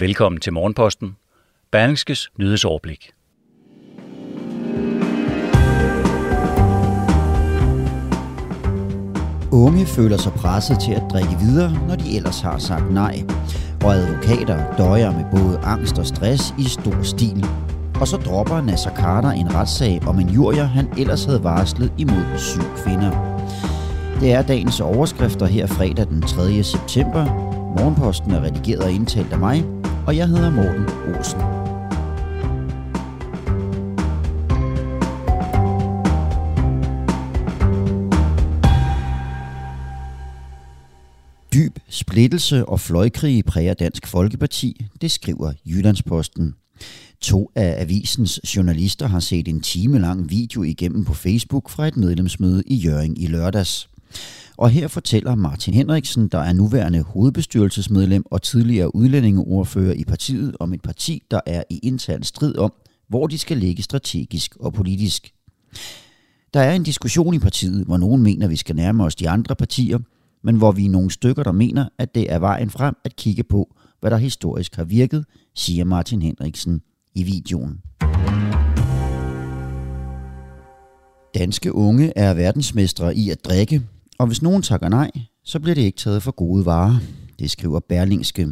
Velkommen til Morgenposten. Berlingskes nyhedsoverblik. Unge føler sig presset til at drikke videre, når de ellers har sagt nej. Og advokater døjer med både angst og stress i stor stil. Og så dropper Nasser Carter en retssag om en jurier, han ellers havde varslet imod syv kvinder. Det er dagens overskrifter her fredag den 3. september. Morgenposten er redigeret og indtalt af mig, og jeg hedder Morten Olsen. Dyb splittelse og fløjkrig præger Dansk Folkeparti, det skriver Jyllandsposten. To af avisens journalister har set en time lang video igennem på Facebook fra et medlemsmøde i Jøring i lørdags. Og her fortæller Martin Henriksen, der er nuværende hovedbestyrelsesmedlem og tidligere udlændingeordfører i partiet, om et parti, der er i intern strid om, hvor de skal ligge strategisk og politisk. Der er en diskussion i partiet, hvor nogen mener, vi skal nærme os de andre partier, men hvor vi er nogle stykker, der mener, at det er vejen frem at kigge på, hvad der historisk har virket, siger Martin Henriksen i videoen. Danske unge er verdensmestre i at drikke, og hvis nogen takker nej, så bliver det ikke taget for gode varer. Det skriver Berlingske.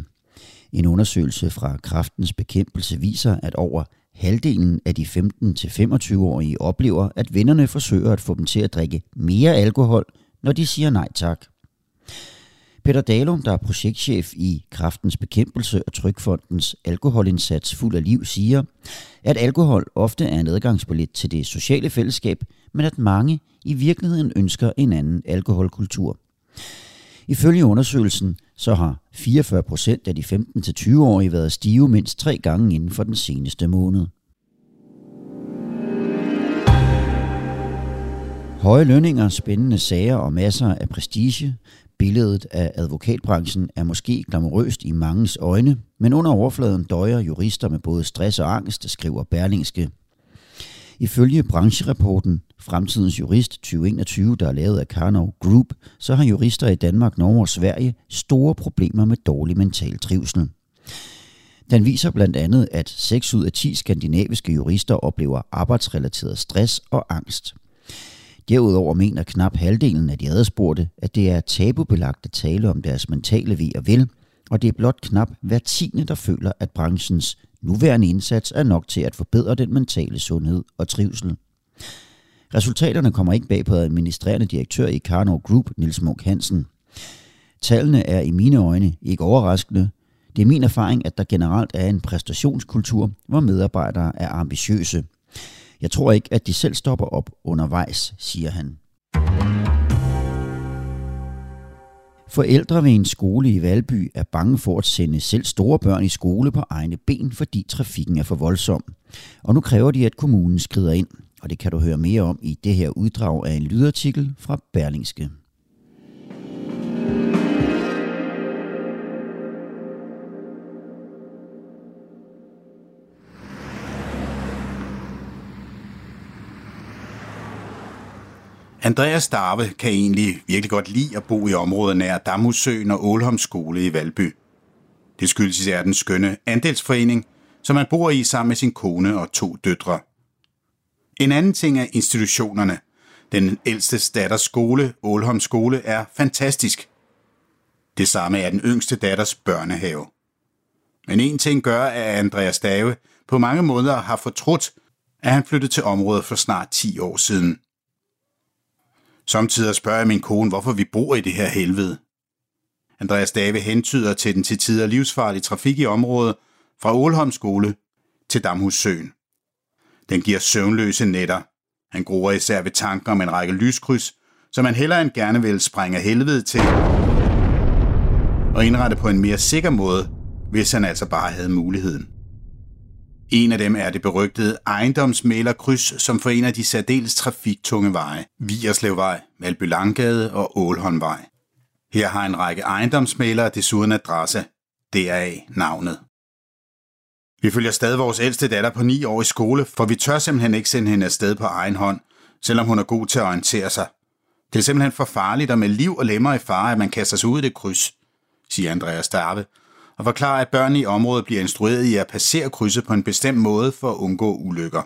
En undersøgelse fra kraftens bekæmpelse viser, at over halvdelen af de 15-25-årige oplever, at vennerne forsøger at få dem til at drikke mere alkohol, når de siger nej tak. Peter Dalum, der er projektchef i Kraftens Bekæmpelse og Trykfondens alkoholindsats Fuld af Liv, siger, at alkohol ofte er en adgangsbillet til det sociale fællesskab, men at mange i virkeligheden ønsker en anden alkoholkultur. Ifølge undersøgelsen så har 44 procent af de 15-20-årige været stive mindst tre gange inden for den seneste måned. Høje lønninger, spændende sager og masser af prestige. Billedet af advokatbranchen er måske glamorøst i mangens øjne, men under overfladen døjer jurister med både stress og angst, skriver Berlingske. Ifølge brancherapporten Fremtidens Jurist 2021, der er lavet af Karnov Group, så har jurister i Danmark, Norge og Sverige store problemer med dårlig mental trivsel. Den viser blandt andet, at 6 ud af 10 skandinaviske jurister oplever arbejdsrelateret stress og angst. Derudover mener knap halvdelen af de adspurgte, at det er tabubelagt at tale om deres mentale ved og vel, og det er blot knap hver tiende, der føler, at branchens nuværende indsats er nok til at forbedre den mentale sundhed og trivsel. Resultaterne kommer ikke bag på administrerende direktør i Karnov Group, Nils Munk Hansen. Tallene er i mine øjne ikke overraskende. Det er min erfaring, at der generelt er en præstationskultur, hvor medarbejdere er ambitiøse. Jeg tror ikke, at de selv stopper op undervejs, siger han. Forældre ved en skole i Valby er bange for at sende selv store børn i skole på egne ben, fordi trafikken er for voldsom. Og nu kræver de, at kommunen skrider ind. Og det kan du høre mere om i det her uddrag af en lydartikel fra Berlingske. Andreas Darve kan egentlig virkelig godt lide at bo i området nær Damhussøen og Ålholm skole i Valby. Det skyldes især den skønne andelsforening, som han bor i sammen med sin kone og to døtre. En anden ting er institutionerne. Den ældste datters skole, Ålholm skole, er fantastisk. Det samme er den yngste datters børnehave. Men en ting gør, at Andreas Dave på mange måder har fortrudt, at han flyttede til området for snart 10 år siden – Samtidig spørger jeg min kone, hvorfor vi bor i det her helvede. Andreas Dave hentyder til den til tider livsfarlige trafik i området fra Ålholm skole til Damhussøen. Den giver søvnløse nætter. Han gruer især ved tanker om en række lyskryds, som han hellere end gerne vil sprænge helvede til og indrette på en mere sikker måde, hvis han altså bare havde muligheden. En af dem er det berygtede ejendomsmælerkryds, som forener de særdeles trafiktunge veje, Vierslevvej, Valby Langgade og Ålholmvej. Her har en række ejendomsmælere desuden adresse, deraf navnet. Vi følger stadig vores ældste datter på 9 år i skole, for vi tør simpelthen ikke sende hende afsted på egen hånd, selvom hun er god til at orientere sig. Det er simpelthen for farligt og med liv og lemmer i fare, at man kaster sig ud i det kryds, siger Andreas Starve, og forklarer, at børn i området bliver instrueret i at passere krydset på en bestemt måde for at undgå ulykker.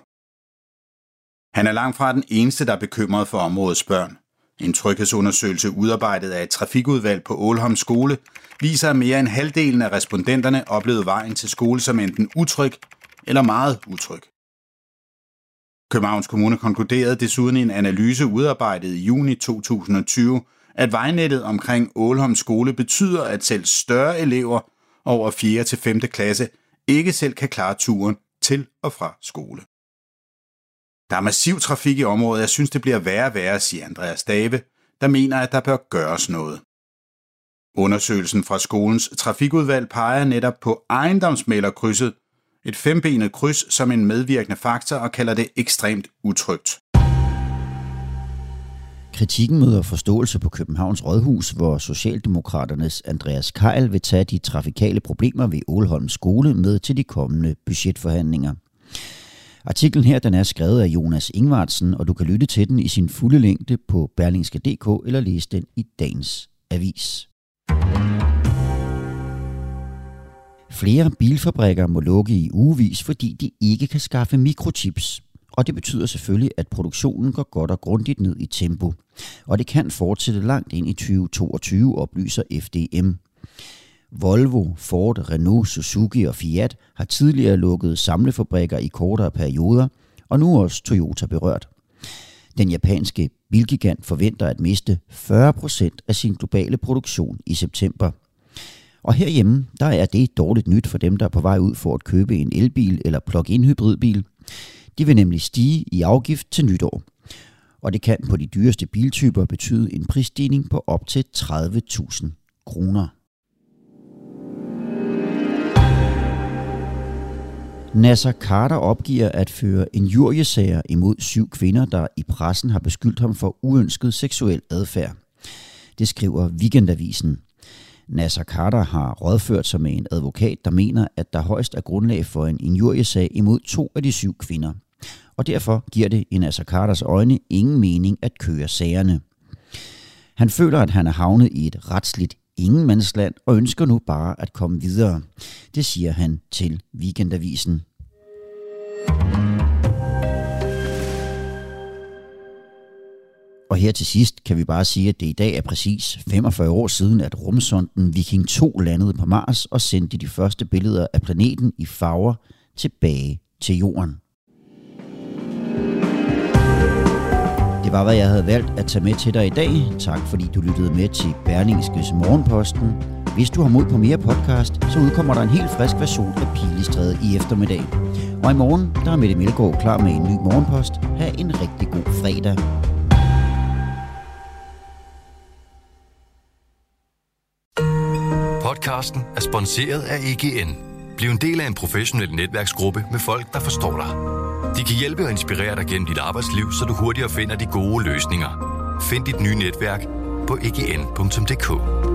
Han er langt fra den eneste, der er bekymret for områdets børn. En tryghedsundersøgelse udarbejdet af et trafikudvalg på Ålholm Skole viser, at mere end halvdelen af respondenterne oplevede vejen til skole som enten utryg eller meget utryg. Københavns Kommune konkluderede desuden i en analyse udarbejdet i juni 2020, at vejnettet omkring Ålholm Skole betyder, at selv større elever over 4. til 5. klasse ikke selv kan klare turen til og fra skole. Der er massiv trafik i området, jeg synes det bliver værre og værre, siger Andreas Dave, der mener, at der bør gøres noget. Undersøgelsen fra skolens trafikudvalg peger netop på ejendomsmælerkrydset, et fembenet kryds som en medvirkende faktor og kalder det ekstremt utrygt. Kritikken møder forståelse på Københavns Rådhus, hvor Socialdemokraternes Andreas Keil vil tage de trafikale problemer ved Ålholm Skole med til de kommende budgetforhandlinger. Artiklen her den er skrevet af Jonas Ingvartsen, og du kan lytte til den i sin fulde længde på berlingske.dk eller læse den i dagens avis. Flere bilfabrikker må lukke i ugevis, fordi de ikke kan skaffe mikrochips. Og det betyder selvfølgelig, at produktionen går godt og grundigt ned i tempo. Og det kan fortsætte langt ind i 2022, oplyser FDM. Volvo, Ford, Renault, Suzuki og Fiat har tidligere lukket samlefabrikker i kortere perioder, og nu er også Toyota berørt. Den japanske bilgigant forventer at miste 40% af sin globale produktion i september. Og herhjemme, der er det dårligt nyt for dem, der er på vej ud for at købe en elbil eller plug-in hybridbil. De vil nemlig stige i afgift til nytår. Og det kan på de dyreste biltyper betyde en prisstigning på op til 30.000 kroner. Nasser Carter opgiver at føre en juriesager imod syv kvinder, der i pressen har beskyldt ham for uønsket seksuel adfærd. Det skriver Weekendavisen. Nasser Carter har rådført sig med en advokat, der mener, at der højst er grundlag for en injuriesag imod to af de syv kvinder. Og derfor giver det i Nasser Carters øjne ingen mening at køre sagerne. Han føler, at han er havnet i et retsligt ingenmandsland og ønsker nu bare at komme videre. Det siger han til Weekendavisen. Og her til sidst kan vi bare sige, at det i dag er præcis 45 år siden, at rumsonden Viking 2 landede på Mars og sendte de første billeder af planeten i farver tilbage til Jorden. Var, hvad jeg havde valgt at tage med til dig i dag. Tak fordi du lyttede med til Berlingskes Morgenposten. Hvis du har mod på mere podcast, så udkommer der en helt frisk version af Pilestræde i eftermiddag. Og i morgen, der er Mette Melgaard klar med en ny morgenpost. Ha' en rigtig god fredag. Podcasten er sponsoreret af EGN. Bliv en del af en professionel netværksgruppe med folk, der forstår dig. De kan hjælpe og inspirere dig gennem dit arbejdsliv, så du hurtigere finder de gode løsninger. Find dit nye netværk på egn.dk.